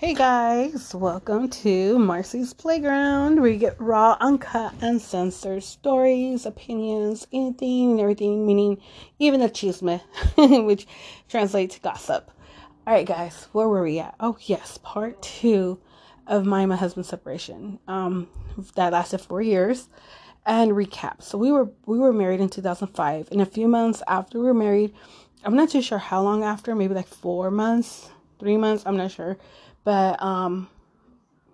Hey guys, welcome to Marcie's Playground where you get raw, uncut, uncensored stories, opinions, anything and everything, meaning even the chisme, which translates to gossip. Alright guys, where were we at? Oh yes, part two of my and my husband's separation. Um that lasted four years. And recap. So we were we were married in 2005. In a few months after we were married, I'm not too sure how long after, maybe like four months, three months, I'm not sure but um,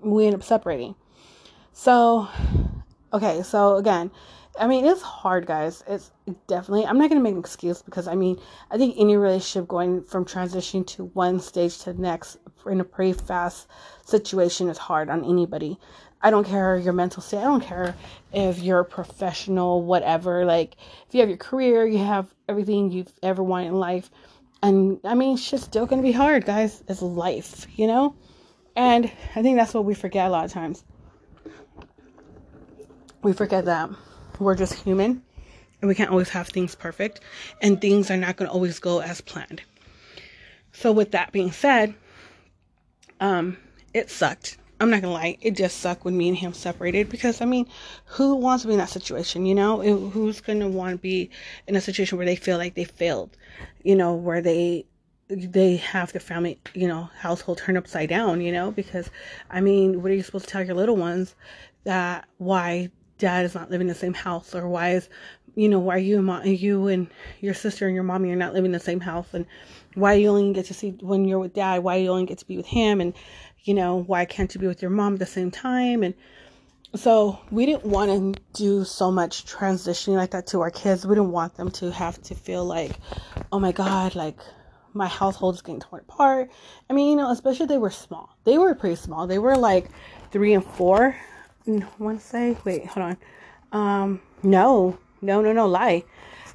we ended up separating. So, okay, so again, I mean, it's hard, guys. It's definitely, I'm not going to make an excuse because I mean, I think any relationship going from transition to one stage to the next in a pretty fast situation is hard on anybody. I don't care your mental state. I don't care if you're a professional, whatever. Like, if you have your career, you have everything you've ever wanted in life and I mean, shit's still gonna be hard, guys. It's life, you know? And I think that's what we forget a lot of times. We forget that we're just human and we can't always have things perfect, and things are not gonna always go as planned. So, with that being said, um, it sucked. I'm not gonna lie, it just sucked when me and him separated because I mean, who wants to be in that situation? You know, it, who's gonna want to be in a situation where they feel like they failed? You know, where they they have their family, you know, household turned upside down. You know, because I mean, what are you supposed to tell your little ones that why dad is not living in the same house or why is you know why you and mom, you and your sister and your mommy are not living in the same house and why you only get to see when you're with dad why you only get to be with him and you know, why can't you be with your mom at the same time? And so we didn't want to do so much transitioning like that to our kids. We didn't want them to have to feel like, oh my God, like my household is getting torn apart. I mean, you know, especially they were small. They were pretty small. They were like three and four. Want to say, wait, hold on. Um, no, no, no, no, lie.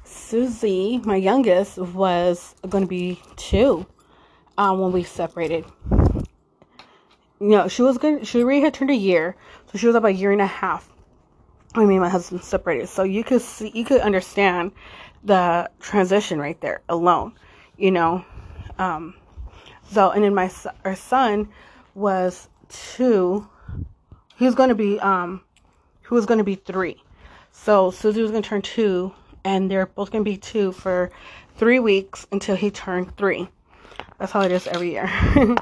Susie, my youngest, was going to be two um, when we separated know, she was good. She already had turned a year, so she was about a year and a half. I mean, my husband separated, so you could see, you could understand the transition right there alone, you know. Um, so, and then my our son was two. He was going to be um, he was going to be three. So Susie was going to turn two, and they're both going to be two for three weeks until he turned three. That's how it is every year.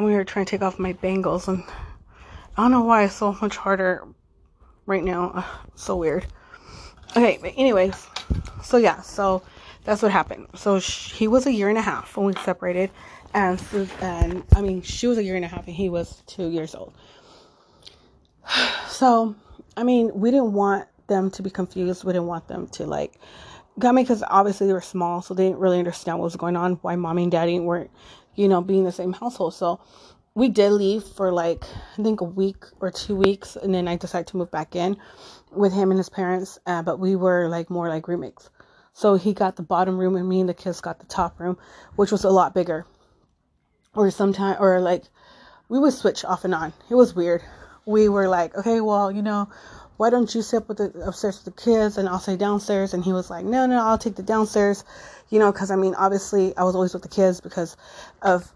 we were trying to take off my bangles and I don't know why it's so much harder right now. so weird. Okay, but anyways, so yeah, so that's what happened. So she, he was a year and a half when we separated, and and I mean she was a year and a half and he was two years old. So I mean we didn't want them to be confused. We didn't want them to like got me because obviously they were small, so they didn't really understand what was going on. Why mommy and daddy weren't you know, being the same household. So we did leave for like I think a week or two weeks, and then I decided to move back in with him and his parents. Uh, but we were like more like roommates. So he got the bottom room, and me and the kids got the top room, which was a lot bigger. Or sometime, or like we would switch off and on. It was weird. We were like, okay, well, you know, why don't you sit with the upstairs with the kids and I'll stay downstairs? And he was like, no, no, I'll take the downstairs you know, because I mean, obviously, I was always with the kids because of,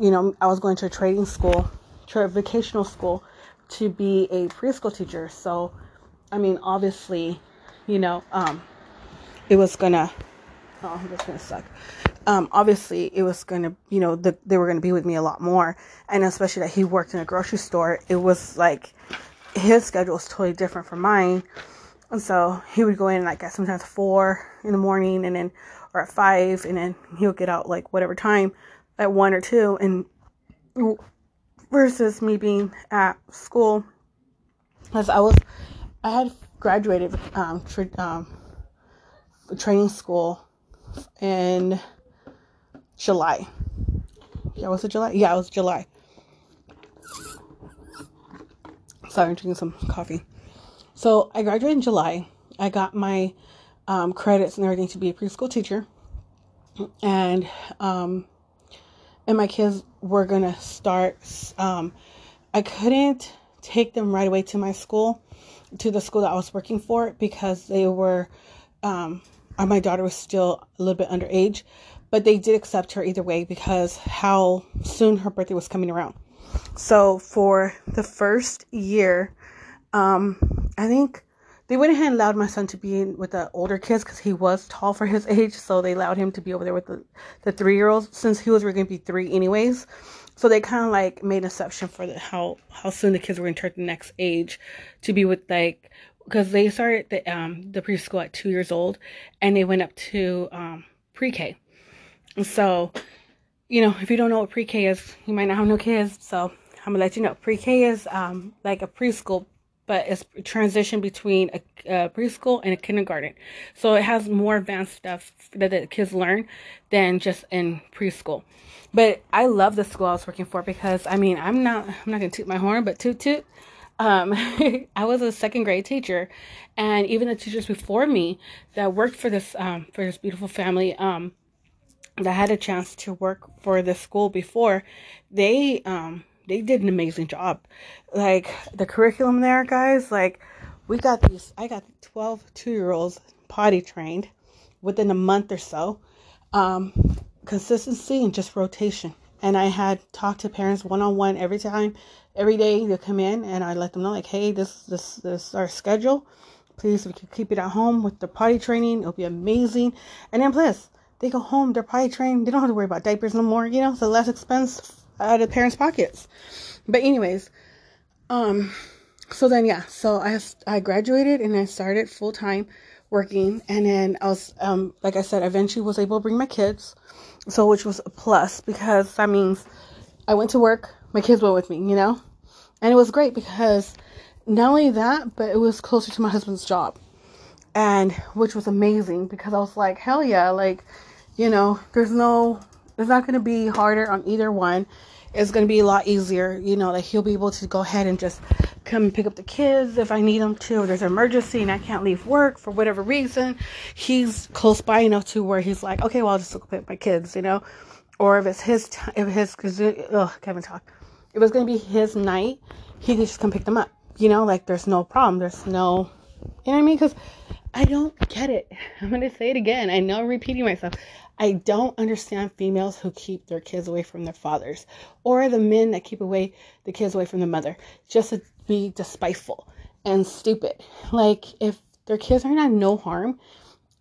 you know, I was going to a trading school, to a vocational school to be a preschool teacher. So, I mean, obviously, you know, um, it was gonna, oh, that's gonna suck. Um, obviously, it was gonna, you know, the, they were gonna be with me a lot more, and especially that he worked in a grocery store. It was like his schedule was totally different from mine, and so he would go in like at sometimes four in the morning, and then or at five, and then he'll get out like whatever time at one or two, and versus me being at school, because I was, I had graduated um, tra- um, training school. In July. Yeah, was it July? Yeah, it was July. Sorry, I'm drinking some coffee. So I graduated in July. I got my um, credits and everything to be a preschool teacher, and um, and my kids were gonna start. Um, I couldn't take them right away to my school, to the school that I was working for, because they were. Um, uh, my daughter was still a little bit underage, but they did accept her either way because how soon her birthday was coming around. So for the first year, um, I think they went ahead and allowed my son to be in with the older kids because he was tall for his age. So they allowed him to be over there with the, the three year olds since he was going to be three anyways. So they kind of like made an exception for the, how how soon the kids were going to turn the next age to be with like because they started the um the preschool at two years old and they went up to um pre-K. So, you know, if you don't know what pre-K is, you might not have no kids. So I'm gonna let you know. Pre-K is um like a preschool but it's a transition between a, a, preschool and a kindergarten. So it has more advanced stuff that the kids learn than just in preschool. But I love the school I was working for because I mean I'm not I'm not gonna toot my horn, but toot toot. Um, I was a second grade teacher, and even the teachers before me that worked for this um, for this beautiful family um, that had a chance to work for the school before, they um, they did an amazing job. Like the curriculum there, guys, like we got these I got 12 two-year-olds potty trained within a month or so. Um, consistency and just rotation. And I had talked to parents one on one every time, every day they come in, and I let them know like, hey, this this this is our schedule. Please, we can keep it at home with the potty training. It'll be amazing. And then plus, they go home, they're potty trained. They don't have to worry about diapers no more. You know, so less expense out of parents' pockets. But anyways, um, so then yeah, so I I graduated and I started full time working, and then I was um like I said, eventually was able to bring my kids, so which was a plus because that means I went to work, my kids went with me, you know, and it was great because not only that, but it was closer to my husband's job, and which was amazing because I was like, hell yeah, like, you know, there's no it's not going to be harder on either one. It's going to be a lot easier. You know, like he'll be able to go ahead and just come and pick up the kids if I need him to. Or there's an emergency and I can't leave work for whatever reason. He's close by enough to where he's like, okay, well, I'll just look at my kids, you know. Or if it's his, t- if his, ugh, Kevin talk. If it's going to be his night, he can just come pick them up. You know, like there's no problem. There's no, you know what I mean? Because I don't get it. I'm going to say it again. I know I'm repeating myself. I don't understand females who keep their kids away from their fathers or the men that keep away the kids away from the mother just to be despiteful and stupid. Like if their kids are not no harm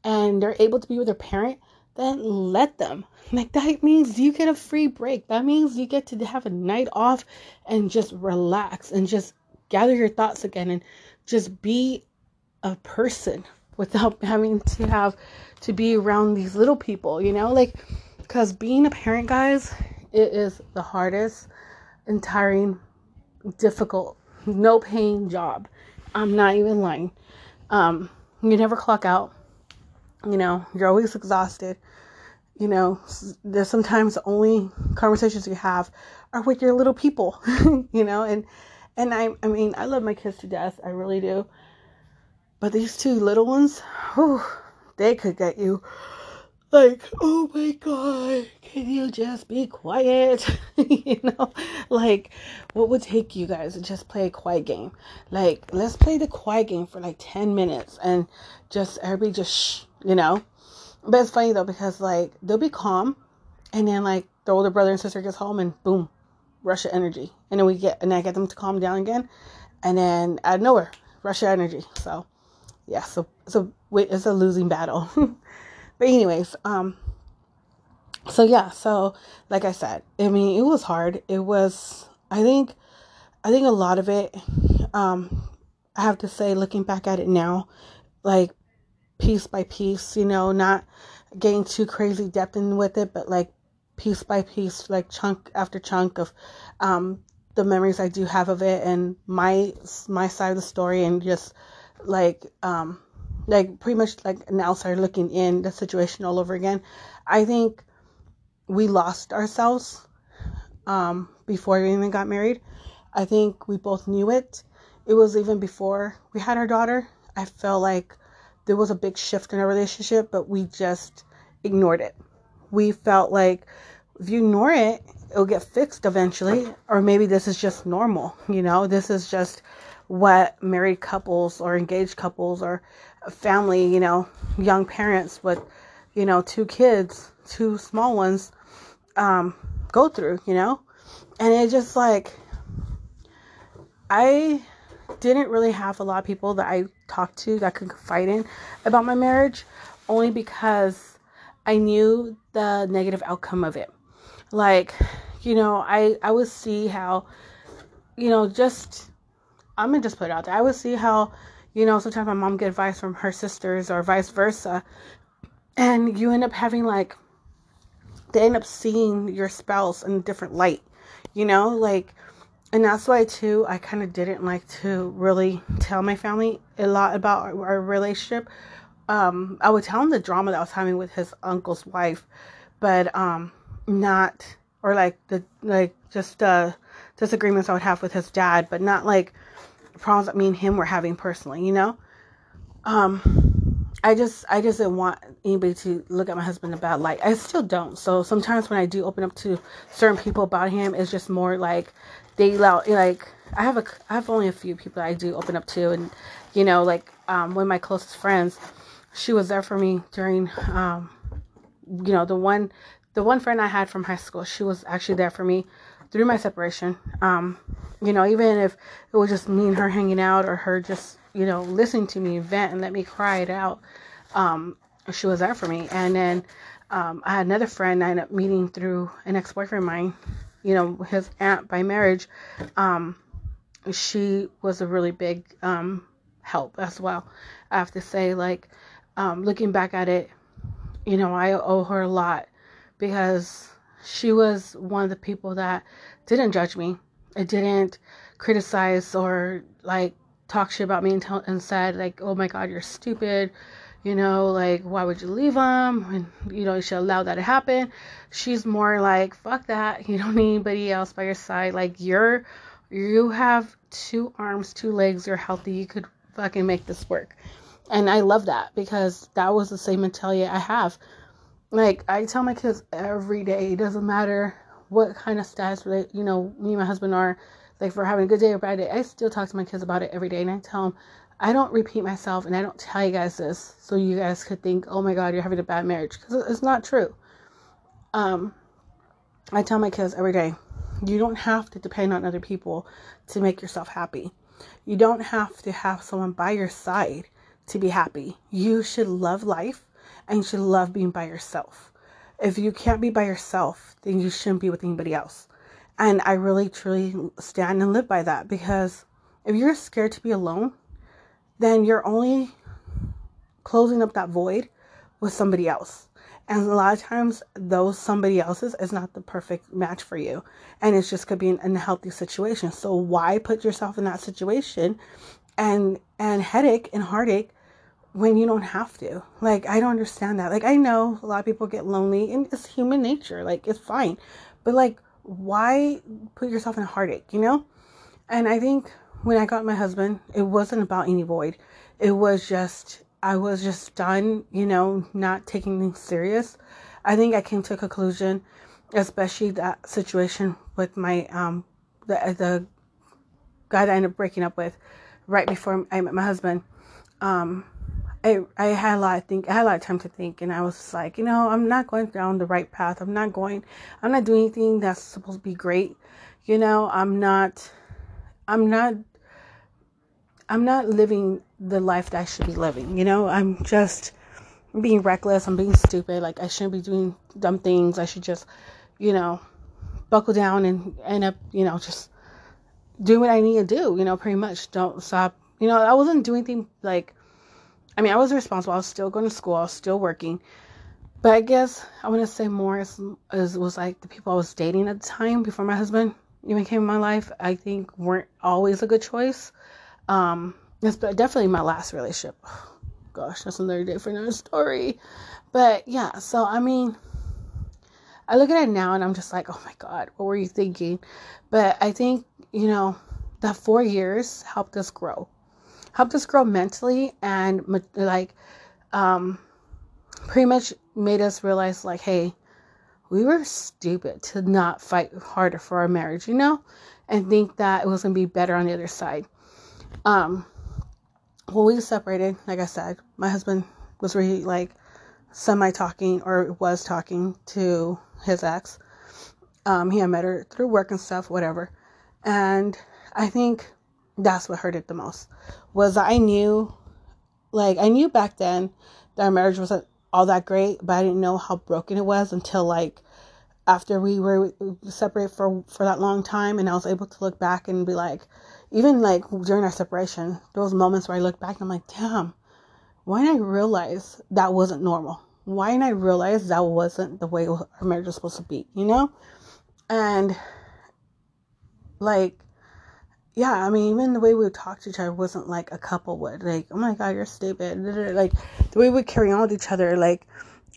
and they're able to be with their parent, then let them. Like that means you get a free break. That means you get to have a night off and just relax and just gather your thoughts again and just be a person without having to have to be around these little people, you know? Like, because being a parent, guys, it is the hardest and tiring, difficult, no paying job. I'm not even lying. Um, you never clock out. You know, you're always exhausted. You know, there's sometimes the only conversations you have are with your little people, you know, and and I I mean, I love my kids to death. I really do. But these two little ones, whew, they could get you like, oh my god, can you just be quiet? you know, like what would take you guys to just play a quiet game? Like, let's play the quiet game for like 10 minutes and just everybody just shh, you know? But it's funny though because like they'll be calm and then like the older brother and sister gets home and boom, rush of energy. And then we get and I get them to calm down again and then out of nowhere, rush of energy. So yeah, so so it's a losing battle. but anyways, um so yeah, so like I said, I mean, it was hard. It was I think I think a lot of it um I have to say looking back at it now, like piece by piece, you know, not getting too crazy depth in with it, but like piece by piece, like chunk after chunk of um the memories I do have of it and my my side of the story and just like um like pretty much like an outsider looking in the situation all over again. I think we lost ourselves um, before we even got married. I think we both knew it. It was even before we had our daughter. I felt like there was a big shift in our relationship, but we just ignored it. We felt like if you ignore it, it'll get fixed eventually, or maybe this is just normal. You know, this is just what married couples or engaged couples or family, you know, young parents with, you know, two kids, two small ones, um, go through, you know. and it just like I didn't really have a lot of people that I talked to that could confide in about my marriage, only because I knew the negative outcome of it. Like, you know, I I would see how, you know, just I'm gonna just put it out there. I would see how, you know, sometimes my mom get advice from her sisters or vice versa, and you end up having like they end up seeing your spouse in a different light, you know, like and that's why too i kind of didn't like to really tell my family a lot about our, our, relationship um i would tell them the drama that i was having with his uncle's wife but um not or like the like just uh disagreements i would have with his dad but not like problems that me and him were having personally you know um I just I just didn't want anybody to look at my husband in a bad light. I still don't. So sometimes when I do open up to certain people about him, it's just more like they allow like I have a I have only a few people I do open up to, and you know like um, one of my closest friends, she was there for me during um, you know the one the one friend I had from high school. She was actually there for me through my separation. Um, you know even if it was just me and her hanging out or her just you know, listening to me vent and let me cry it out. Um, she was there for me. And then um, I had another friend I ended up meeting through an ex boyfriend of mine, you know, his aunt by marriage. Um, she was a really big um, help as well. I have to say, like, um, looking back at it, you know, I owe her a lot because she was one of the people that didn't judge me. It didn't criticize or like talk shit about me and, tell, and said like, "Oh my God, you're stupid," you know, like, "Why would you leave him?" And you know, you should allow that to happen. She's more like, "Fuck that! You don't need anybody else by your side. Like, you're, you have two arms, two legs. You're healthy. You could fucking make this work." And I love that because that was the same mentality I have. Like I tell my kids every day, it doesn't matter what kind of status they, you know me and my husband are like for having a good day or bad day, I still talk to my kids about it every day, and I tell them I don't repeat myself, and I don't tell you guys this so you guys could think, oh my god, you're having a bad marriage, because it's not true. Um, I tell my kids every day, you don't have to depend on other people to make yourself happy. You don't have to have someone by your side to be happy. You should love life and you should love being by yourself. If you can't be by yourself, then you shouldn't be with anybody else. And I really truly stand and live by that because if you're scared to be alone, then you're only closing up that void with somebody else. And a lot of times, those somebody else's is not the perfect match for you. And it's just could be an unhealthy situation. So why put yourself in that situation and and headache and heartache when you don't have to? Like I don't understand that. Like I know a lot of people get lonely and it's human nature. Like it's fine. But like why put yourself in a heartache, you know? And I think when I got my husband, it wasn't about any void. It was just, I was just done, you know, not taking things serious. I think I came to a conclusion, especially that situation with my, um, the, the guy that I ended up breaking up with right before I met my husband. Um, I, I had a lot of think I had a lot of time to think and I was like, you know, I'm not going down the right path. I'm not going I'm not doing anything that's supposed to be great. You know, I'm not I'm not I'm not living the life that I should be living. You know, I'm just being reckless, I'm being stupid, like I shouldn't be doing dumb things. I should just, you know, buckle down and end up, you know, just do what I need to do, you know, pretty much. Don't stop. You know, I wasn't doing things like I mean, I was responsible. I was still going to school. I was still working. But I guess I want to say more as, as was like the people I was dating at the time before my husband even came in my life. I think weren't always a good choice. Um, it's definitely my last relationship. gosh, that's another day for another story. But yeah, so I mean, I look at it now and I'm just like, oh my god, what were you thinking? But I think you know that four years helped us grow helped us grow mentally and like um, pretty much made us realize like hey we were stupid to not fight harder for our marriage you know? And think that it was to be better on the other side. Um when we separated like i said. My husband was really like semi talking or was talking to his ex. Um, he had met her through work and stuff, whatever. And I think that's what hurt it the most was I knew, like I knew back then that our marriage wasn't all that great, but I didn't know how broken it was until like after we were separated for for that long time, and I was able to look back and be like, even like during our separation, there was moments where I look back and I'm like, damn, why didn't I realize that wasn't normal? Why didn't I realize that wasn't the way our marriage was supposed to be? You know, and like yeah, I mean, even the way we would talk to each other wasn't like a couple would. Like, oh my god, you're stupid. Like the way we carry on with each other, like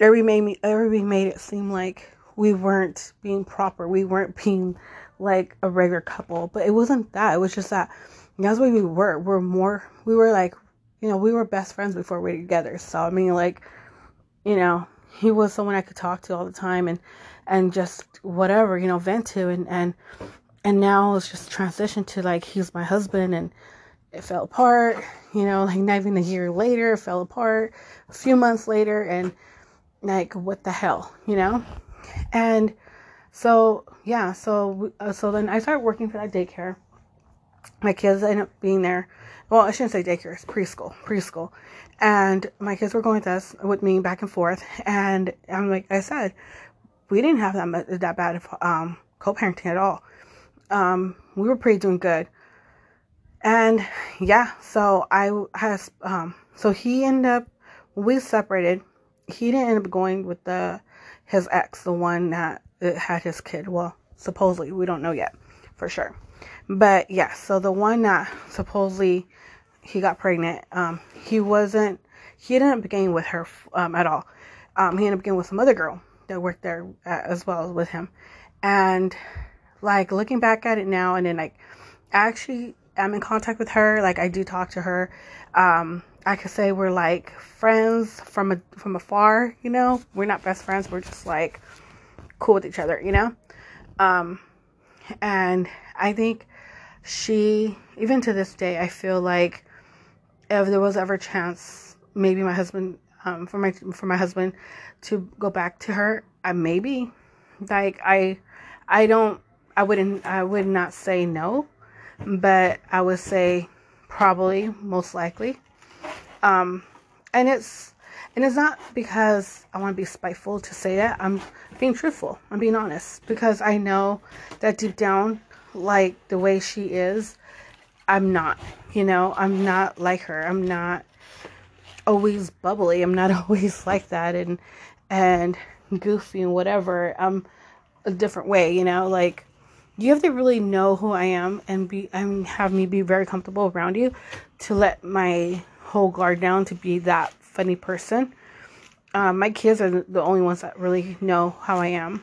everybody made me, everybody made it seem like we weren't being proper. We weren't being like a regular couple. But it wasn't that. It was just that that's what we were. We're more. We were like, you know, we were best friends before we were together. So I mean, like, you know, he was someone I could talk to all the time and and just whatever, you know, vent to and and and now it's just transitioned to like he's my husband and it fell apart you know like not even a year later it fell apart a few months later and like what the hell you know? And so yeah so uh, so then i started working for that daycare. My kids ended up being there. Well i shouldn't say daycare it's preschool preschool. And my kids were going with us with me back and forth. And i'm like i said we didn't have that that bad of um, co-parenting at all um, we were pretty doing good. And yeah, so I has um, so he ended up we separated. He didn't end up going with the his ex, the one that had his kid. Well, supposedly we don't know yet for sure. But yeah, so the one that supposedly he got pregnant, um, he wasn't. He didn't begin with her um, at all. Um, he ended up getting with some other girl that worked there uh, as well as with him, and like looking back at it now and then like actually I'm in contact with her. Like I do talk to her. Um, I could say we're like friends from a from afar, you know. We're not best friends, we're just like cool with each other, you know? Um and I think she even to this day I feel like if there was ever a chance maybe my husband um for my for my husband to go back to her, I maybe like I I don't I wouldn't I would not say no, but I would say probably most likely. Um, and it's and it's not because I want to be spiteful to say that. I'm being truthful. I'm being honest because I know that deep down, like the way she is, I'm not. You know, I'm not like her. I'm not always bubbly. I'm not always like that and and goofy and whatever. I'm a different way. You know, like you have to really know who I am and be and have me be very comfortable around you to let my whole guard down to be that funny person. Um, my kids are the only ones that really know how I am.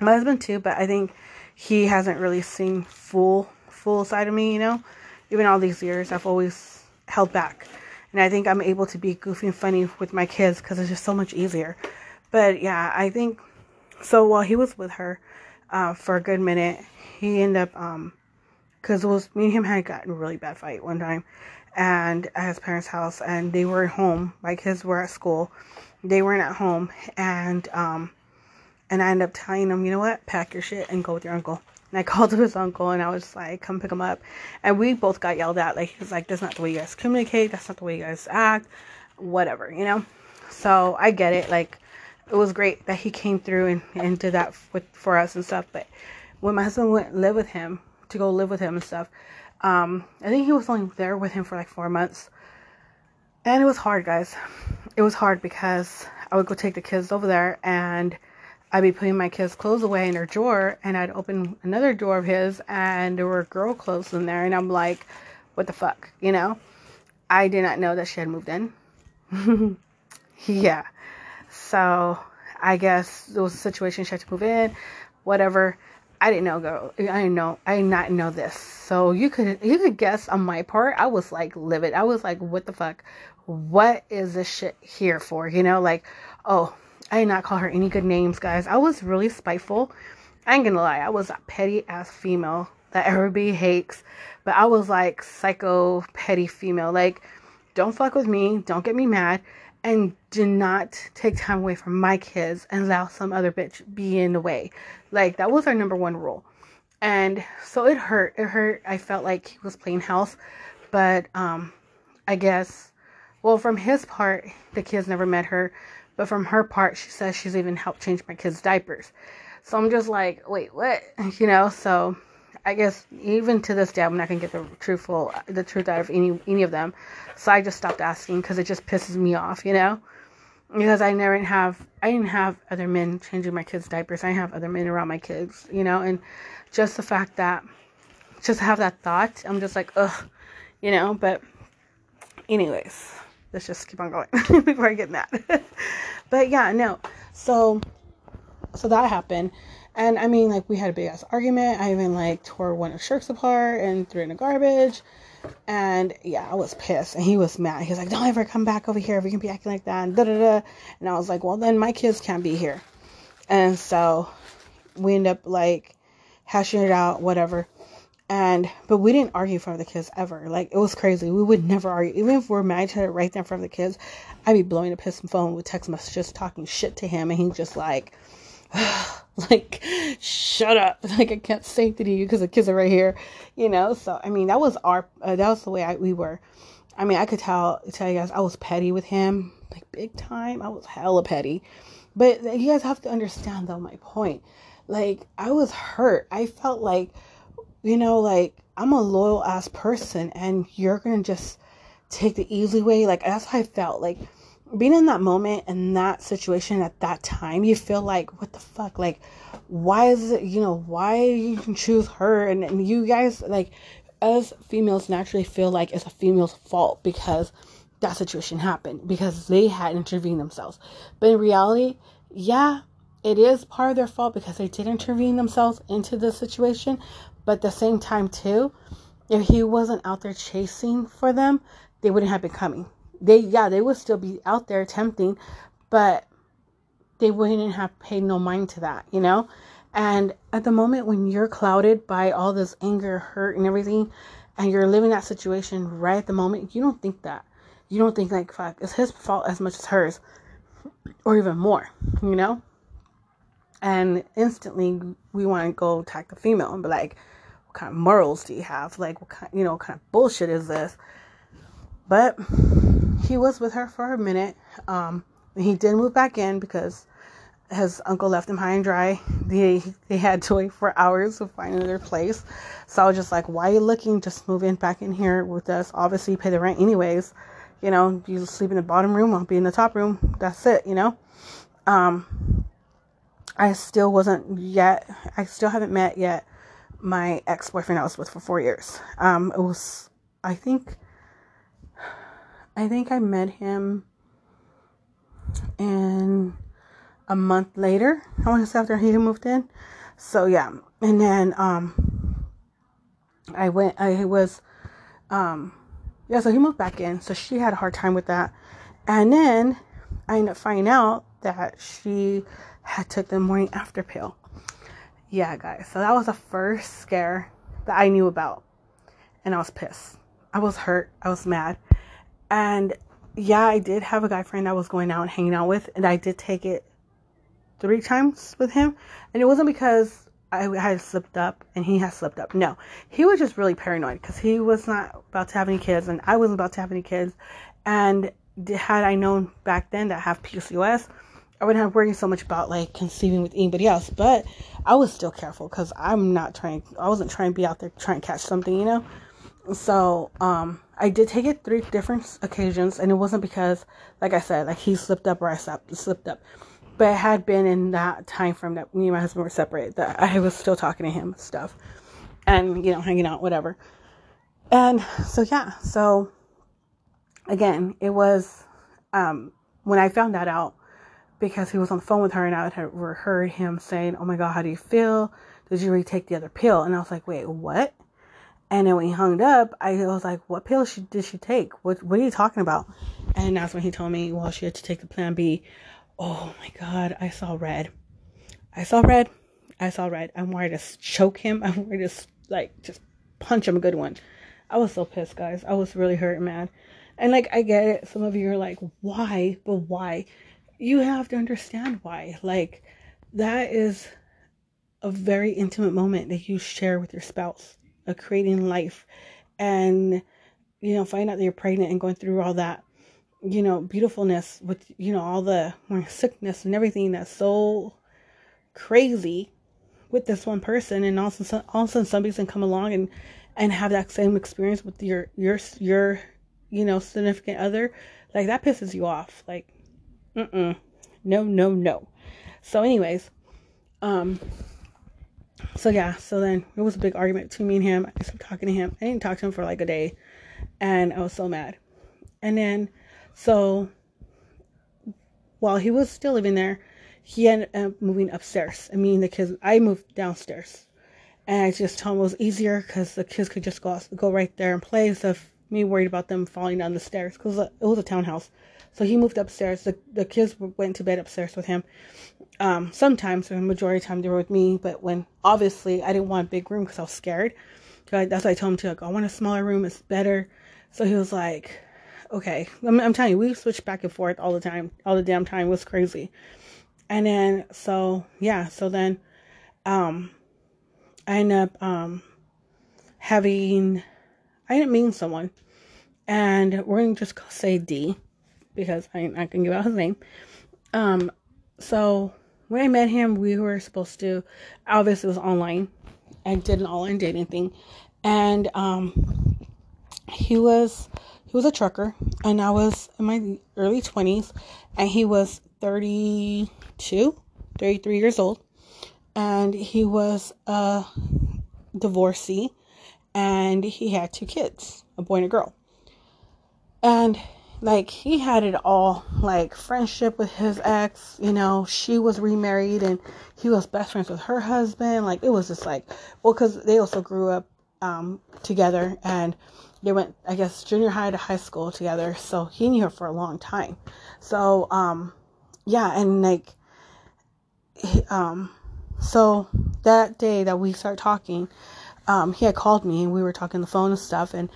My husband too, but I think he hasn't really seen full full side of me. You know, even all these years, I've always held back, and I think I'm able to be goofy and funny with my kids because it's just so much easier. But yeah, I think so. While he was with her uh, for a good minute. He ended up, um, cause it was me and him had gotten a really bad fight one time, and at his parents' house, and they were home. My kids were at school, they weren't at home, and um, and I ended up telling him, you know what, pack your shit and go with your uncle. And I called his uncle and I was like, come pick him up. And we both got yelled at. Like, he was like, that's not the way you guys communicate. That's not the way you guys act. Whatever, you know? So I get it. Like, it was great that he came through and, and did that with, for us and stuff. But when my husband went live with him to go live with him and stuff, um, I think he was only there with him for like four months. And it was hard, guys. It was hard because I would go take the kids over there and I'd be putting my kids' clothes away in their drawer and I'd open another drawer of his and there were girl clothes in there and I'm like, what the fuck, you know? I did not know that she had moved in. yeah. So I guess there was a situation she had to move in, whatever. I didn't know girl. I didn't know. I did not know this. So you could you could guess on my part. I was like livid. I was like, what the fuck? What is this shit here for? You know, like, oh, I did not call her any good names, guys. I was really spiteful. I ain't gonna lie. I was a petty ass female that everybody hates. But I was like psycho petty female. Like, don't fuck with me. Don't get me mad and did not take time away from my kids and allow some other bitch be in the way. Like that was our number one rule. And so it hurt. It hurt. I felt like he was playing house, but um I guess well from his part the kids never met her, but from her part she says she's even helped change my kids' diapers. So I'm just like, wait, what? You know, so I guess even to this day, I'm not gonna get the truthful, the truth out of any any of them. So I just stopped asking because it just pisses me off, you know. Because I never have, I didn't have other men changing my kids' diapers. I have other men around my kids, you know, and just the fact that, just have that thought, I'm just like, ugh, you know. But, anyways, let's just keep on going before I get mad. but yeah, no. So, so that happened and I mean, like, we had a big ass argument. I even, like, tore one of shirts apart and threw in the garbage. And yeah, I was pissed. And he was mad. He was like, don't ever come back over here if you can be acting like that. And da da da. And I was like, well, then my kids can't be here. And so we end up, like, hashing it out, whatever. And, but we didn't argue in front of the kids ever. Like, it was crazy. We would never argue. Even if we're mad to right there in front of the kids, I'd be blowing up his phone with text messages, talking shit to him. And he's just like, like shut up. Like i can't say anything to you because the kids are right here you know? So i mean that was our uh, that was the way I, we were. I mean i could tell tell you guys i was petty with him like big time. I was hella petty. But you guys have to understand though my point. Like i was hurt. I felt like you know like i'm a loyal ass person and you're gonna just take the easy way. Like that's how i felt. Like being in that moment and that situation at that time, you feel like, what the fuck? Like, why is it, you know, why you can choose her? And, and you guys, like, us females naturally feel like it's a female's fault because that situation happened, because they had intervened themselves. But in reality, yeah, it is part of their fault because they did intervene themselves into the situation. But at the same time, too, if he wasn't out there chasing for them, they wouldn't have been coming they yeah they would still be out there tempting but they wouldn't have paid no mind to that you know? And at the moment when you're clouded by all this anger hurt and everything and you're living that situation right at the moment you don't think that. You don't think like fuck it's his fault as much as hers or even more you know? And instantly we want to go attack the female and be like what kind of morals do you have? Like what kind you know what kind of bullshit is this but he was with her for a minute. Um, he did move back in because his uncle left him high and dry. They they had to wait for hours to find another place. So I was just like, why are you looking? Just move in back in here with us. Obviously, pay the rent anyways. You know, you sleep in the bottom room, I'll be in the top room. That's it. You know. Um, I still wasn't yet. I still haven't met yet my ex boyfriend I was with for four years. Um, it was I think I think I met him in a month later. I want to say after he moved in. So yeah, and then um, I went. I was um, yeah. So he moved back in. So she had a hard time with that, and then I ended up finding out that she had took the morning after pill. Yeah, guys. So that was the first scare that I knew about, and I was pissed. I was hurt. I was mad. And yeah, I did have a guy friend I was going out and hanging out with, and I did take it three times with him. And it wasn't because I had slipped up and he had slipped up. No, he was just really paranoid because he was not about to have any kids, and I wasn't about to have any kids. And had I known back then that I have PCOS, I wouldn't have worried so much about like conceiving with anybody else. But I was still careful because I'm not trying. I wasn't trying to be out there trying to catch something, you know. So um, I did take it three different occasions, and it wasn't because, like I said, like he slipped up or I slipped, slipped up, but it had been in that time frame that me and my husband were separated that I was still talking to him stuff, and you know hanging out whatever, and so yeah, so again it was um, when I found that out because he was on the phone with her and I had heard him saying, "Oh my God, how do you feel? Did you retake the other pill?" And I was like, "Wait, what?" And then when he hung up, I was like, "What pill she, did she take? What What are you talking about?" And that's when he told me, "Well, she had to take the Plan B." Oh my God, I saw red. I saw red. I saw red. I'm worried to choke him. I'm worried to like just punch him a good one. I was so pissed, guys. I was really hurt and mad. And like, I get it. Some of you are like, why? But why? You have to understand why. Like, that is a very intimate moment that you share with your spouse, of creating life. And, you know, find out that you're pregnant and going through all that, you know, beautifulness with, you know, all the sickness and everything that's so crazy with this one person. And also, all of a sudden somebody's to come along and, and have that same experience with your, your, your, you know, significant other. Like that pisses you off. Like, mm-mm. No, no, no. So anyways, um, so yeah, so then it was a big argument between me and him. I started talking to him. I didn't talk to him for like a day, and I was so mad. And then, so while he was still living there, he ended up moving upstairs. I mean, the kids. I moved downstairs, and I just told him it was easier because the kids could just go go right there and play instead of me worried about them falling down the stairs because it was a townhouse. So he moved upstairs. The the kids went to bed upstairs with him. Um, sometimes, the majority of the time, they were with me. But when obviously I didn't want a big room because I was scared. So that's why I told him to like, I want a smaller room. It's better. So he was like, okay. I'm, I'm telling you, we switched back and forth all the time, all the damn time. It was crazy. And then so yeah, so then um, I end up um having I didn't mean someone, and we're gonna just say D because I, I can give out his name. Um, so when I met him, we were supposed to, obviously, it was online. I did an online dating thing, and um, he was he was a trucker, and I was in my early twenties, and he was 32, 33 years old, and he was a divorcee, and he had two kids, a boy and a girl, and like he had it all like friendship with his ex you know she was remarried and he was best friends with her husband like it was just like well because they also grew up um, together and they went i guess junior high to high school together so he knew her for a long time. So um yeah and like he, um so that day that we start talking um he had called me and we were talking on the phone and stuff and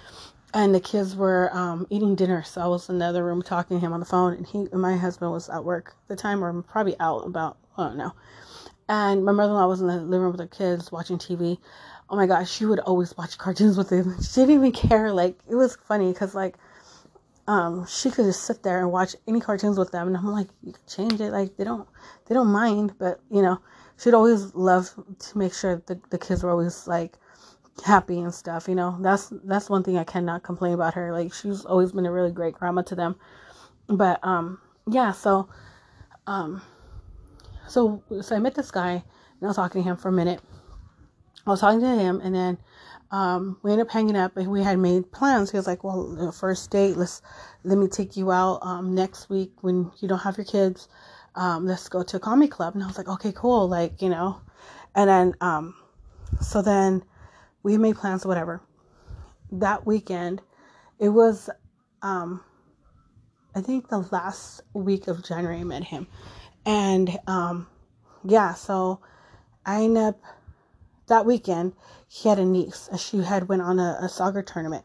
and the kids were um, eating dinner. So I was in the other room talking to him on the phone, and he, and my husband was at work at the time, or probably out about I don't know. And my mother-in-law was in the living room with the kids watching TV. Oh my gosh, she would always watch cartoons with them. She didn't even care. Like it was funny because like um, she could just sit there and watch any cartoons with them, and I'm like, you can change it. Like they don't they don't mind, but you know, she'd always love to make sure the the kids were always like happy and stuff you know? That's that's one thing i cannot complain about her. Like she's always been a really great grandma to them. But um yeah so um so so i met this guy and i was talking to him for a minute. I was talking to him and then um we ended up hanging up and we had made plans. He was like well first date let's let me take you out um next week when you don't have your kids. Um let's go to a comedy club. And i was like okay cool like you know? And then um so then we made plans, whatever. That weekend, it was, um, I think the last week of January I met him. And, um, yeah, so I ended up, that weekend, he had a niece. She had went on a, a soccer tournament.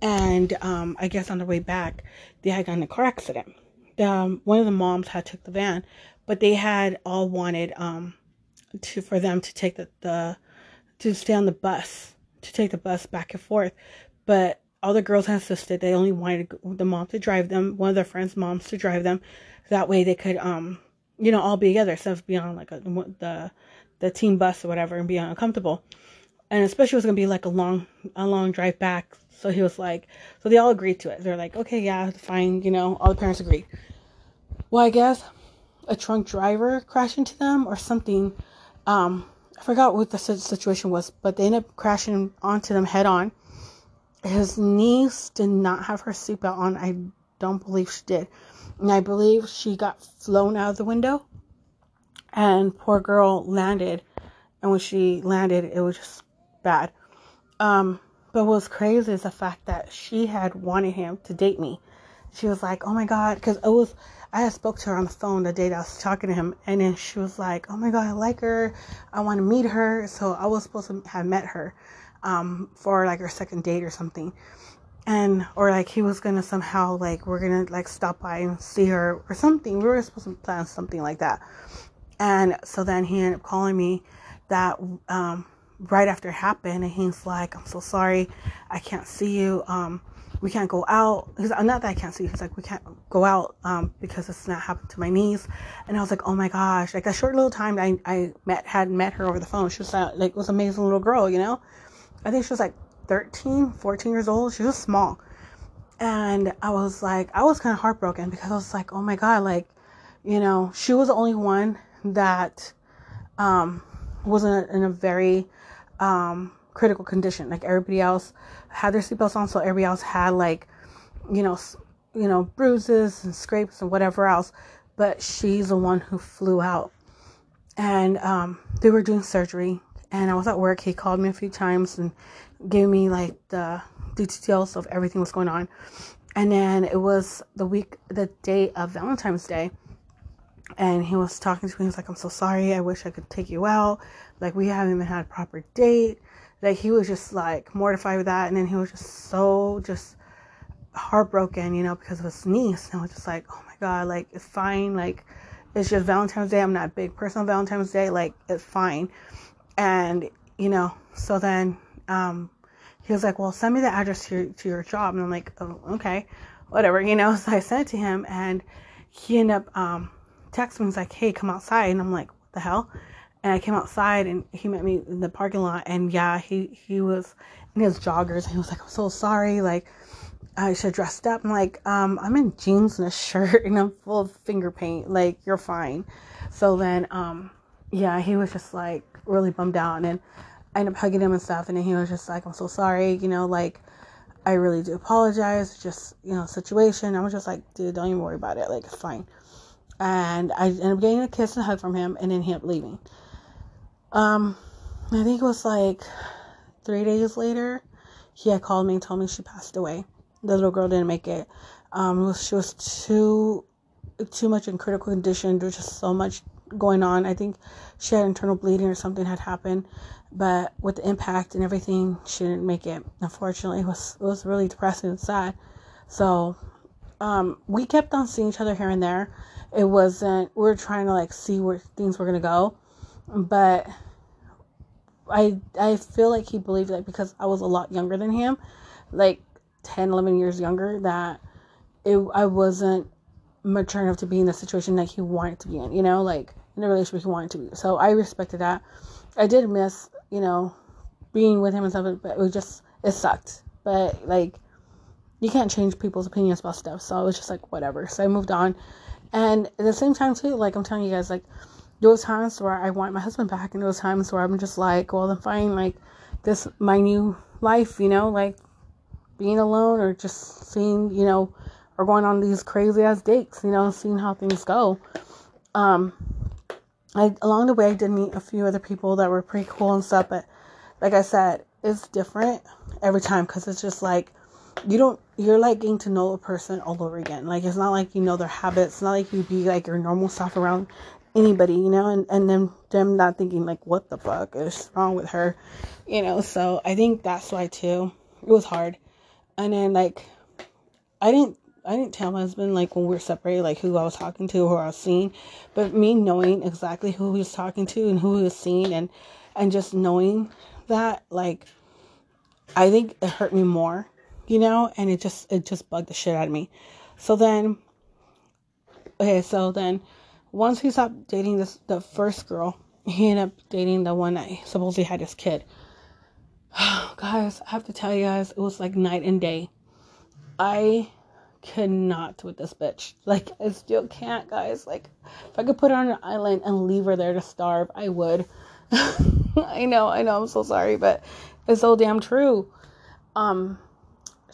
And, um, I guess on the way back, they had gotten a car accident. Um, one of the moms had took the van, but they had all wanted, um, to, for them to take the, the to stay on the bus to take the bus back and forth. But all the girls insisted they only wanted the mom to drive them, one of their friends' moms to drive them. That way they could, um, you know, all be together instead of being on like a, the the team bus or whatever and being uncomfortable. And especially it was gonna be like a long a long drive back. So he was like, so they all agreed to it. They're like, okay, yeah, fine, you know, all the parents agreed. Well, I guess a drunk driver crashed into them or something. Um, I forgot what the situation was, but they ended up crashing onto them head on. His niece did not have her seatbelt on. I don't believe she did. And I believe she got flown out of the window. And poor girl landed. And when she landed, it was just bad. Um, but what's crazy is the fact that she had wanted him to date me. She was like, oh my God, because it was I had spoke to her on the phone the day that I was talking to him, and then she was like, "Oh my god, I like her. I want to meet her." So I was supposed to have met her um, for like her second date or something, and or like he was gonna somehow like we're gonna like stop by and see her or something. We were supposed to plan something like that. And so then he ended up calling me that um, right after it happened, and he's like, "I'm so sorry, I can't see you. Um, we can't go out." He's not that I can't see. He's like, "We can't go out um, because it's not happened to my niece." And I was like, "Oh my gosh!" Like that short little time I I met had met her over the phone. She was like was amazing little girl, you know. I think she was like 13, 14 years old. She was small. And I was like, I was kind of heartbroken because I was like, oh my God, like, you know, she was the only one that um, was in a, in a very um, critical condition. Like everybody else had their seatbelts on, so everybody else had like, you know, you know, bruises and scrapes and whatever else. But she's the one who flew out, and um, they were doing surgery. And I was at work. He called me a few times and gave me like the details of everything was going on. And then it was the week, the day of Valentine's Day. And he was talking to me. He's like, I'm so sorry. I wish I could take you out. Like, we haven't even had a proper date. Like, he was just like mortified with that. And then he was just so, just heartbroken, you know, because of his niece. And I was just like, oh my God, like, it's fine. Like, it's just Valentine's Day. I'm not a big person on Valentine's Day. Like, it's fine. And, you know, so then um, he was like, well, send me the address to your, to your job. And I'm like, oh, okay, whatever, you know? So I sent it to him and he ended up, um, texting me. He's like, hey, come outside. And I'm like, what the hell? And I came outside and he met me in the parking lot. And yeah, he, he was in his joggers. And he was like, I'm so sorry. Like, I should have dressed up. I'm like, um, I'm in jeans and a shirt and I'm full of finger paint. Like, you're fine. So then, um, yeah, he was just like really bummed out. And I ended up hugging him and stuff, and then he was just like, "I'm so sorry," you know, like I really do apologize. Just you know, situation. I was just like, "Dude, don't even worry about it. Like it's fine." And I ended up getting a kiss and a hug from him, and then he ended up leaving. Um, I think it was like three days later, he had called me and told me she passed away. The little girl didn't make it. Um, she was too too much in critical condition. There was just so much going on. I think she had internal bleeding or something had happened but with the impact and everything, she didn't make it. Unfortunately, it was it was really depressing and sad. So um, we kept on seeing each other here and there. It wasn't we were trying to like see where things were gonna go, but I I feel like he believed that because I was a lot younger than him, like 10, 11 years younger, that it I wasn't mature enough to be in the situation that he wanted to be in. You know, like in the relationship he wanted to be. So I respected that. I did miss you know, being with him and stuff, but it was just, it sucked. But, like, you can't change people's opinions about stuff. So I was just like, whatever. So I moved on. And at the same time, too, like, I'm telling you guys, like, was times where I want my husband back, and those times where I'm just like, well, then fine, like, this, my new life, you know, like, being alone or just seeing, you know, or going on these crazy ass dates, you know, seeing how things go. Um, I along the way I did meet a few other people that were pretty cool and stuff, but like I said, it's different every time because it's just like you don't you're like getting to know a person all over again. Like it's not like you know their habits. It's not like you be like your normal stuff around anybody, you know, and, and then them not thinking like what the fuck is wrong with her, you know. So I think that's why too. It was hard. And then like I didn't I didn't tell my husband like when we were separated, like who I was talking to, who I was seeing, but me knowing exactly who he was talking to and who he was seeing, and and just knowing that, like, I think it hurt me more, you know, and it just it just bugged the shit out of me. So then, okay, so then once he stopped dating this the first girl, he ended up dating the one that supposedly had his kid. guys, I have to tell you guys, it was like night and day. I cannot with this bitch. Like, I still can't, guys. Like, if I could put her on an island and leave her there to starve, I would. I know, I know, I'm so sorry, but it's so damn true. Um,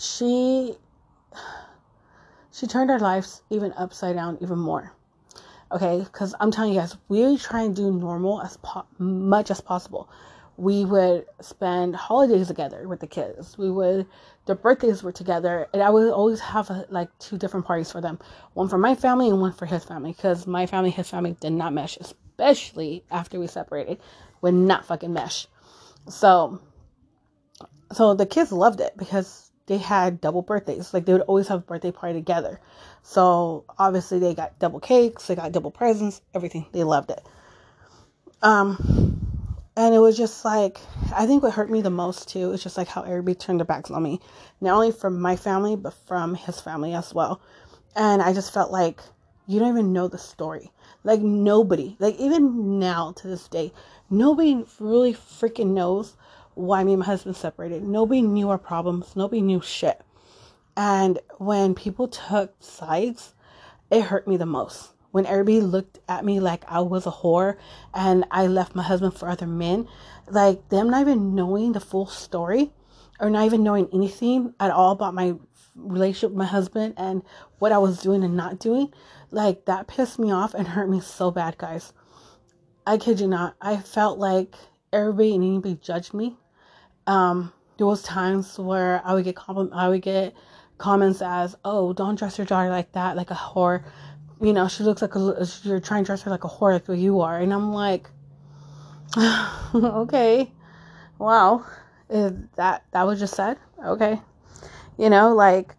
she, she turned our lives even upside down even more. Okay, because I'm telling you guys, we try and do normal as po- much as possible we would spend holidays together with the kids. We would, their birthdays were together, and I would always have a, like two different parties for them one for my family and one for his family because my family, his family did not mesh, especially after we separated, would not fucking mesh. So, so the kids loved it because they had double birthdays. Like they would always have a birthday party together. So obviously they got double cakes, they got double presents, everything. They loved it. Um and it was just like I think what hurt me the most too is just like how everybody turned their backs on me. Not only from my family, but from his family as well. And I just felt like you don't even know the story. Like nobody, like even now to this day, nobody really freaking knows why me and my husband separated. Nobody knew our problems. Nobody knew shit. And when people took sides, it hurt me the most. When everybody looked at me like I was a whore and I left my husband for other men, like them not even knowing the full story or not even knowing anything at all about my relationship with my husband and what I was doing and not doing, like that pissed me off and hurt me so bad, guys. I kid you not. I felt like everybody and anybody judged me. Um, there was times where I would get compliment, I would get comments as, "Oh, don't dress your daughter like that, like a whore." You know, she looks like a. You're trying to dress her like a whore, like you are, and I'm like, okay, wow, Is that that was just said, okay, you know, like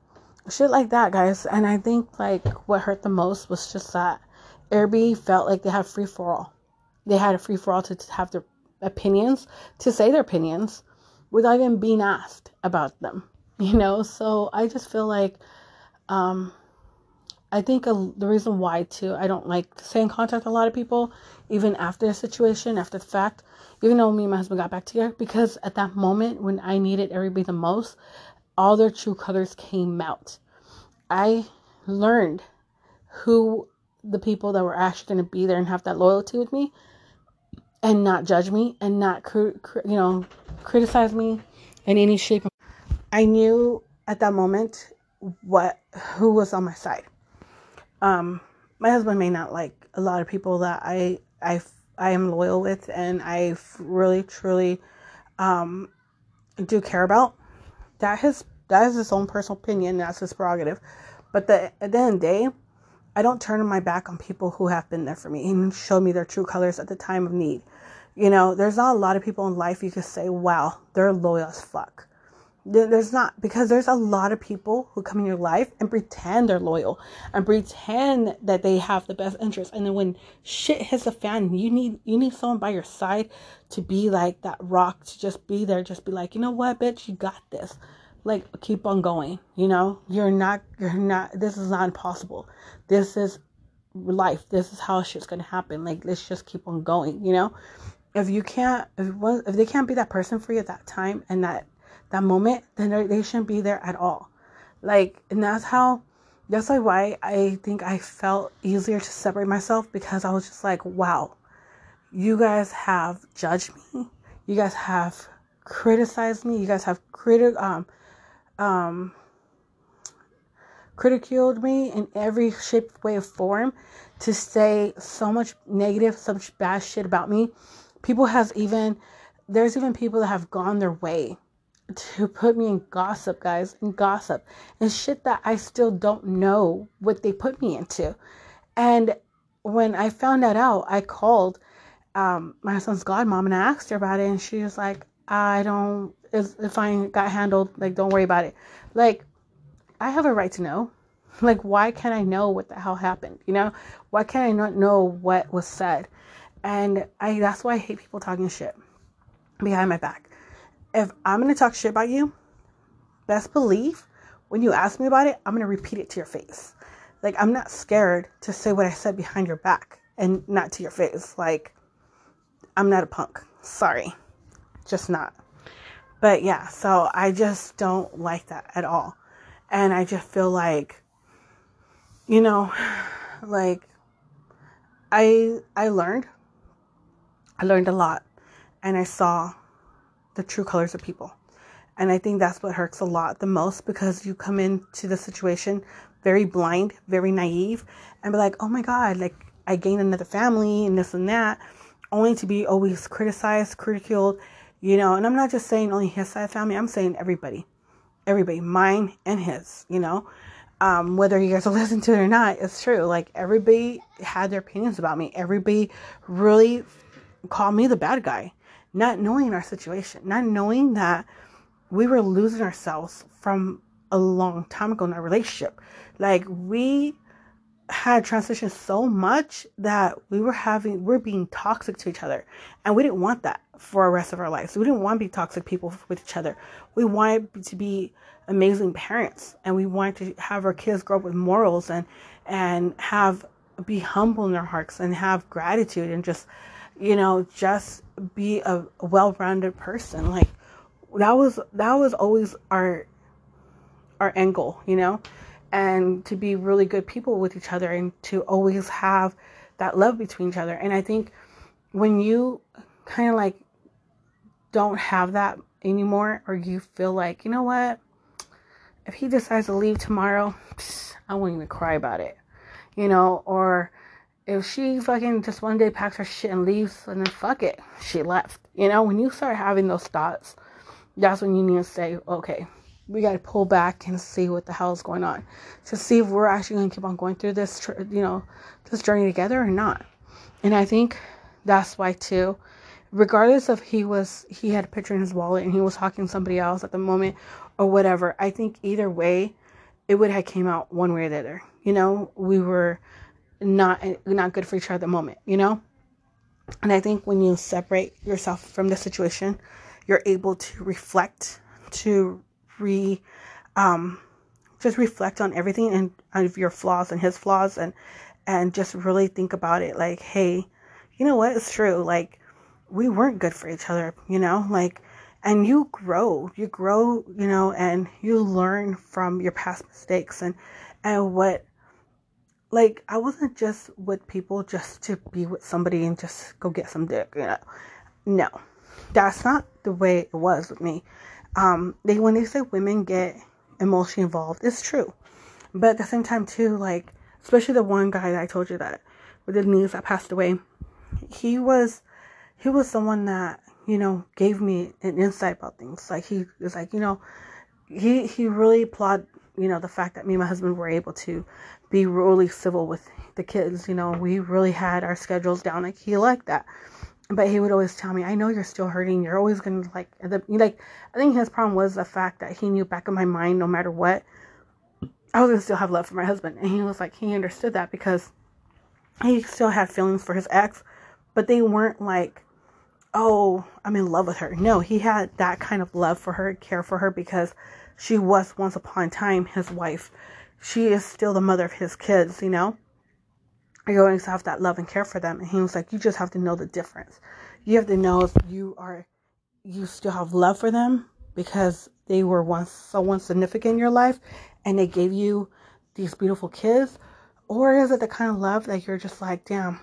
shit like that, guys. And I think like what hurt the most was just that everybody felt like they had free for all. They had a free for all to, to have their opinions, to say their opinions without even being asked about them. You know, so I just feel like um I think a, the reason why too I don't like to stay in contact with a lot of people even after the situation, after the fact, even though me and my husband got back together, because at that moment when I needed everybody the most, all their true colors came out. I learned who the people that were actually going to be there and have that loyalty with me and not judge me and not you know criticize me in any shape i knew at that moment what who was on my side um my husband may not like a lot of people that i i i am loyal with and i really truly um do care about that his that is his own personal opinion. That's his prerogative. But the, at the end of the day, I don't turn my back on people who have been there for me and showed me their true colors at the time of need. You know, there's not a lot of people in life you could say, wow, they're loyal as fuck. There's not because there's a lot of people who come in your life and pretend they're loyal and pretend that they have the best interest. And then when shit hits the fan, you need you need someone by your side to be like that rock to just be there, just be like, you know what, bitch, you got this. Like keep on going you know? You're not you're not this is not impossible. This is life. This is how shit's gonna happen. Like let's just keep on going you know if you can't if, if they can't be that person for you at that time and that that moment then they shouldn't be there at all. Like and that's how that's like why i think i felt easier to separate myself because i was just like wow you guys have judged me. You guys have criticized me. You guys have critic um um, ridiculed me in every shape, way, of form to say so much negative, so much bad shit about me. People has even there's even people that have gone their way to put me in gossip, guys, and gossip and shit that I still don't know what they put me into. And when I found that out, I called um, my son's godmom and I asked her about it, and she was like, I don't is fine got handled like don't worry about it. Like i have a right to know. Like why can't i know what the hell happened you know? Why can't i not know what was said and i that's why i hate people talking shit behind my back. If i'm gonna talk shit about you best believe when you ask me about it i'm gonna repeat it to your face. Like i'm not scared to say what i said behind your back and not to your face. Like i'm not a punk. Sorry. Just not. But yeah, so I just don't like that at all. And I just feel like, you know, like I I learned I learned a lot and I saw the true colors of people. And I think that's what hurts a lot the most because you come into the situation very blind, very naive, and be like, oh my God, like I gained another family and this and that, only to be always criticized, ridiculed, you know, and I'm not just saying only his side family, I'm saying everybody, everybody, mine and his, you know, um, whether you guys listen to it or not, it's true. Like everybody had their opinions about me. Everybody really called me the bad guy, not knowing our situation, not knowing that we were losing ourselves from a long time ago in our relationship. Like we had transitioned so much that we were having we're being toxic to each other. And we didn't want that for the rest of our lives. We didn't want to be toxic people with each other. We wanted to be amazing parents and we wanted to have our kids grow up with morals and and have be humble in their hearts and have gratitude and just you know just be a well-rounded person. Like that was that was always our our end goal you know? And to be really good people with each other and to always have that love between each other. And I think when you kind of like don't have that anymore, or you feel like, you know what, if he decides to leave tomorrow, I won't even cry about it, you know, or if she fucking just one day packs her shit and leaves and then fuck it, she left. You know, when you start having those thoughts, that's when you need to say, okay, we got to pull back and see what the hell is going on to see if we're actually going to keep on going through this, you know, this journey together or not. And I think that's why too, regardless of he was he had a picture in his wallet and he was talking to somebody else at the moment or whatever. I think either way, it would have came out one way or the other. You know, we were not not good for each other at the moment. You know, and I think when you separate yourself from the situation, you're able to reflect to re um, just reflect on everything and of your flaws and his flaws and and just really think about it like hey you know what? It's true. Like we weren't good for each other you know? Like and you grow. You grow you know and you learn from your past mistakes and and what like i wasn't just with people just to be with somebody and just go get some dick you know no that's not the way it was with me um, they when they say women get emotionally involved, it's true. But at the same time, too, like especially the one guy that I told you that with the knees that passed away, he was he was someone that you know gave me an insight about things. Like he was like you know he he really applaud you know the fact that me and my husband were able to be really civil with the kids. You know we really had our schedules down. Like he liked that but he would always tell me, "I know you're still hurting. You're always gonna like the like." I think his problem was the fact that he knew back in my mind, no matter what, I was gonna still have love for my husband, and he was like, he understood that because he still had feelings for his ex, but they weren't like, "Oh, I'm in love with her." No, he had that kind of love for her, care for her because she was once upon a time his wife. She is still the mother of his kids, you know you always have that love and care for them. And he was like, you just have to know the difference. You have to know if you are, you still have love for them because they were once someone significant in your life and they gave you these beautiful kids. Or is it the kind of love that you're just like, damn,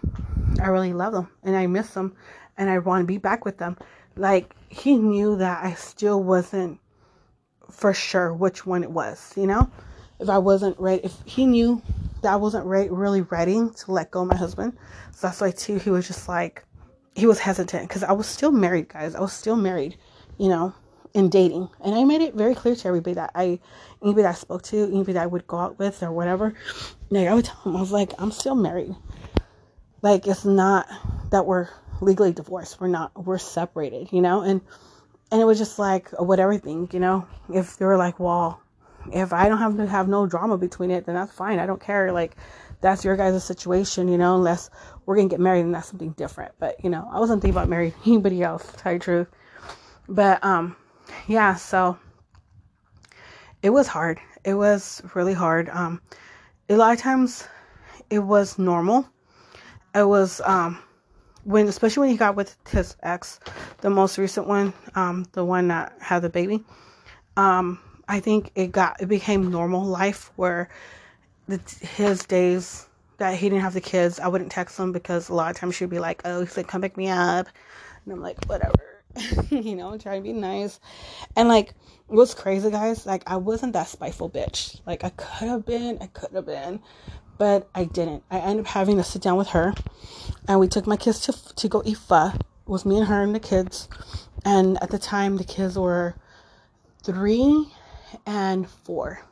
I really love them and I miss them and I want to be back with them. Like he knew that I still wasn't for sure which one it was, you know? If I wasn't ready, if he knew that I wasn't re- really ready to let go of my husband. So that's why too he was just like he was hesitant because I was still married, guys. I was still married, you know, and dating, and I made it very clear to everybody that I anybody that I spoke to, anybody that I would go out with or whatever, like I would tell them I was like I'm still married. Like it's not that we're legally divorced. We're not. We're separated, you know, and and it was just like what everything, you know. If they were like, well if I don't have to have no drama between it, then that's fine. I don't care. Like, that's your guys' situation, you know, unless we're gonna get married and that's something different. But, you know, I wasn't thinking about marrying anybody else, to tell you the truth. But, um, yeah, so it was hard. It was really hard. Um, a lot of times it was normal. It was, um, when, especially when he got with his ex, the most recent one, um, the one that had the baby, um, I think it got it became normal life where the, his days that he didn't have the kids, I wouldn't text him because a lot of times she'd be like, "Oh, he's like, come pick me up," and I'm like, "Whatever," you know, trying to be nice. And like, what's crazy, guys? Like, I wasn't that spiteful bitch. Like, I could have been, I could have been, but I didn't. I ended up having to sit down with her, and we took my kids to to go eat pho. It was me and her and the kids, and at the time the kids were three and four.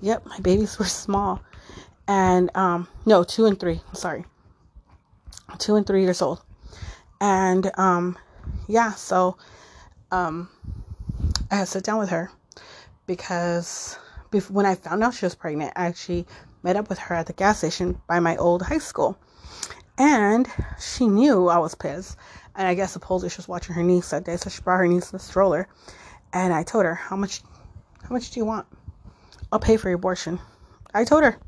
Yep, my babies were small. And um no, 2 and 3. Sorry. 2 and 3 years old. And um yeah, so um I had to sit down with her because when I found out she was pregnant, I actually met up with her at the gas station by my old high school. And she knew I was pissed. And I guess supposedly she was watching her niece that day, so she brought her niece in the stroller. And I told her, How much how much do you want? I'll pay for your abortion. I told her.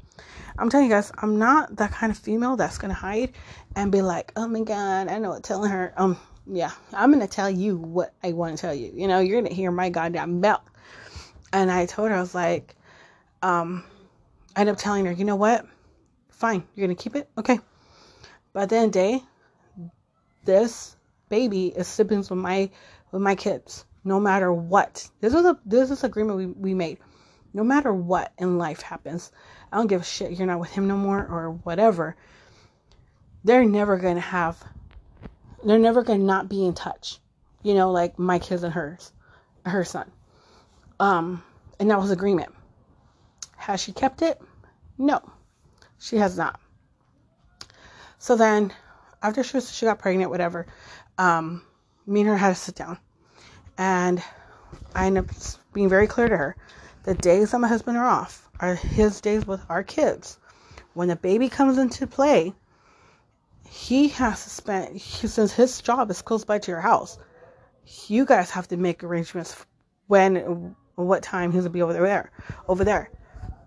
I'm telling you guys, I'm not that kind of female that's gonna hide and be like, Oh my god, I know what telling her. Um, yeah, I'm gonna tell you what I want to tell you. You know, you're gonna hear my goddamn mouth. And I told her, I was like, um, I ended up telling her, you know what? Fine, you're gonna keep it? Okay. By the end of the day, this baby is siblings with my with my kids, no matter what. This was a this is agreement we, we made. No matter what in life happens, I don't give a shit you're not with him no more or whatever. They're never gonna have they're never gonna not be in touch. You know, like my kids and hers, her son. Um, and that was agreement. Has she kept it? No, she has not. So then, after she was, she got pregnant, whatever, um, me and her had to sit down, and I ended up being very clear to her: the days that my husband are off are his days with our kids. When the baby comes into play, he has to spend. He, since his job is close by to your house, you guys have to make arrangements when, what time he's gonna be over there, over there.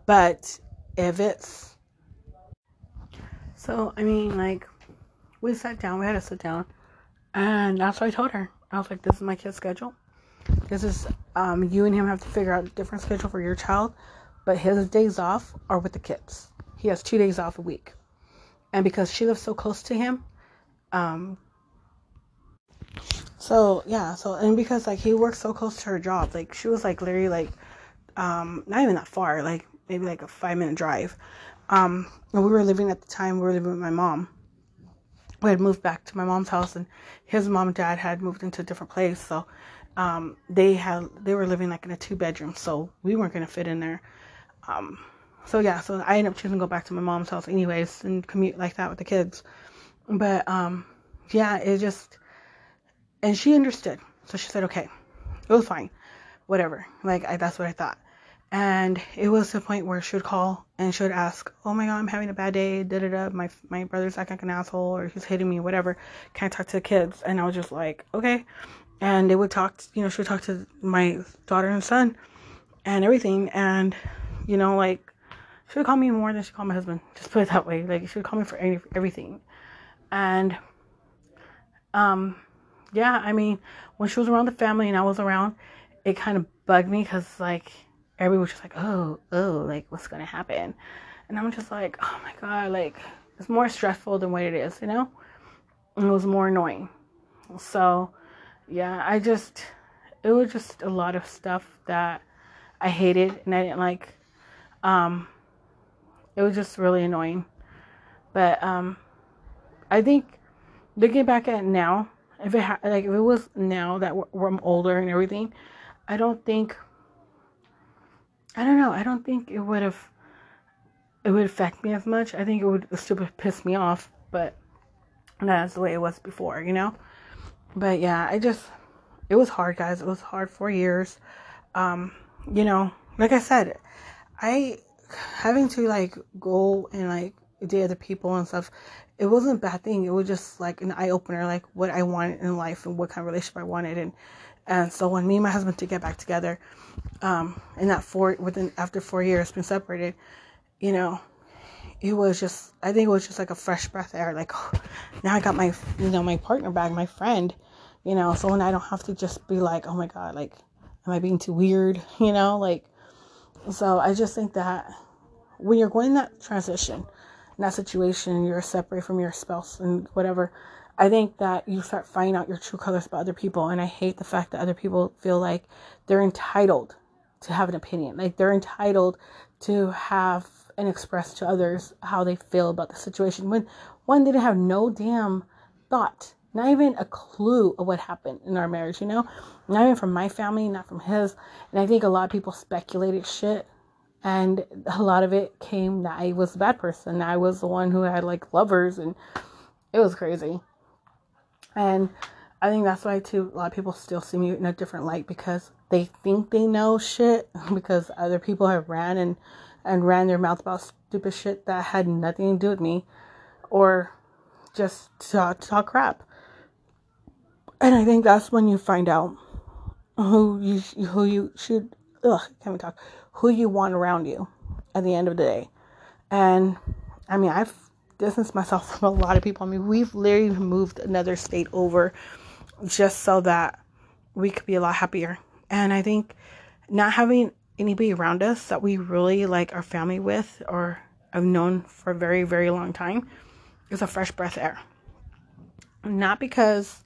But if it's so, I mean, like, we sat down, we had to sit down, and that's what I told her. I was like, this is my kid's schedule. This is, um, you and him have to figure out a different schedule for your child, but his days off are with the kids. He has two days off a week. And because she lives so close to him, um, so yeah, so, and because like he works so close to her job, like, she was like literally like, um, not even that far, like maybe like a five minute drive. Um, and we were living at the time, we were living with my mom. We had moved back to my mom's house, and his mom and dad had moved into a different place. So um, they had they were living like in a two bedroom, so we weren't gonna fit in there. Um, so yeah, so I ended up choosing to go back to my mom's house anyways and commute like that with the kids. But um, yeah, it just and she understood, so she said, okay, it was fine, whatever. Like I, that's what I thought. And it was the point where she would call and she would ask, "Oh my God, I'm having a bad day. Da da da. My my brother's acting like an asshole, or he's hitting me, whatever. Can I talk to the kids?" And I was just like, "Okay." And they would talk. You know, she would talk to my daughter and son, and everything. And you know, like she would call me more than she called my husband. Just put it that way. Like she would call me for any, everything. And um, yeah. I mean, when she was around the family and I was around, it kind of bugged me because like everyone was just like, oh, oh, like what's gonna happen? And I'm just like, oh my god, like it's more stressful than what it is, you know? And it was more annoying. So, yeah, I just, it was just a lot of stuff that I hated and I didn't like. Um, it was just really annoying. But um, I think looking back at now, if it ha- like if it was now that we're, we're older and everything, I don't think I don't know. I don't think it would have it would affect me as much. I think it would still piss me off, but that's the way it was before, you know. But yeah, I just it was hard, guys. It was hard for years. Um, you know, like I said, I having to like go and like date other people and stuff. It wasn't a bad thing. It was just like an eye opener, like what I wanted in life and what kind of relationship I wanted, and and so when me and my husband did get back together, um, in that four within after four years being separated, you know, it was just I think it was just like a fresh breath air. Like oh, now I got my you know my partner back, my friend, you know. So when I don't have to just be like, oh my god, like am I being too weird, you know, like. So I just think that when you're going that transition, in that situation, you're separate from your spouse and whatever. I think that you start finding out your true colors about other people. And I hate the fact that other people feel like they're entitled to have an opinion. Like they're entitled to have and express to others how they feel about the situation when one didn't have no damn thought, not even a clue of what happened in our marriage, you know? Not even from my family, not from his. And I think a lot of people speculated shit. And a lot of it came that I was a bad person. I was the one who had like lovers and it was crazy. And I think that's why too a lot of people still see me in a different light because they think they know shit because other people have ran and and ran their mouth about stupid shit that had nothing to do with me or just talk, talk crap. And I think that's when you find out who you who you should ugh can't even talk who you want around you at the end of the day. And I mean I've distanced myself from a lot of people. I mean we've literally moved another state over just so that we could be a lot happier. And I think not having anybody around us that we really like our family with or have known for a very, very long time is a fresh breath air. Not because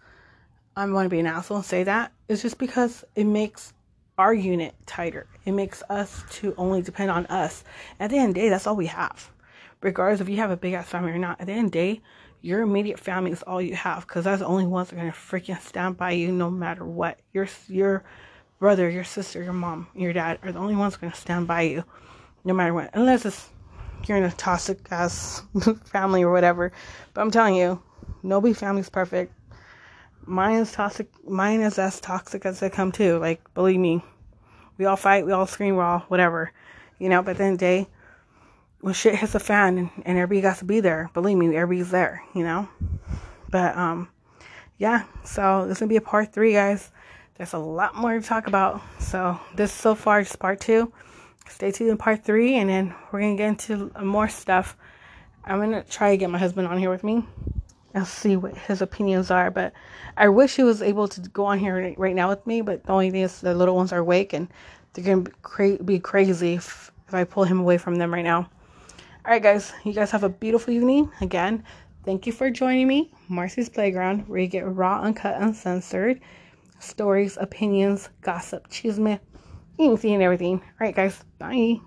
I want to be an asshole and say that, it's just because it makes our unit tighter. It makes us to only depend on us. At the end of the day, that's all we have. Regardless if you have a big ass family or not, at the end of the day, your immediate family is all you have because that's the only ones that are gonna freaking stand by you no matter what. Your your brother, your sister, your mom, your dad are the only ones gonna stand by you no matter what. Unless it's you're in a toxic ass family or whatever. But I'm telling you, nobody family's perfect. Mine is toxic mine is as toxic as they come too. Like believe me. We all fight, we all scream, we all whatever. You know, but then the day when shit hits the fan and, and everybody got to be there, believe me, everybody's there, you know? But, um, yeah, so this is gonna be a part three, guys. There's a lot more to talk about. So, this so far is part two. Stay tuned in part three, and then we're gonna get into more stuff. I'm gonna try to get my husband on here with me and see what his opinions are. But I wish he was able to go on here right now with me. But the only thing is, the little ones are awake, and they're gonna be, cra- be crazy if, if I pull him away from them right now. All right, guys, you guys have a beautiful evening. Again, thank you for joining me, Marcie's Playground, where you get raw, uncut, uncensored stories, opinions, gossip, chisme, anything and everything. All right, guys, bye.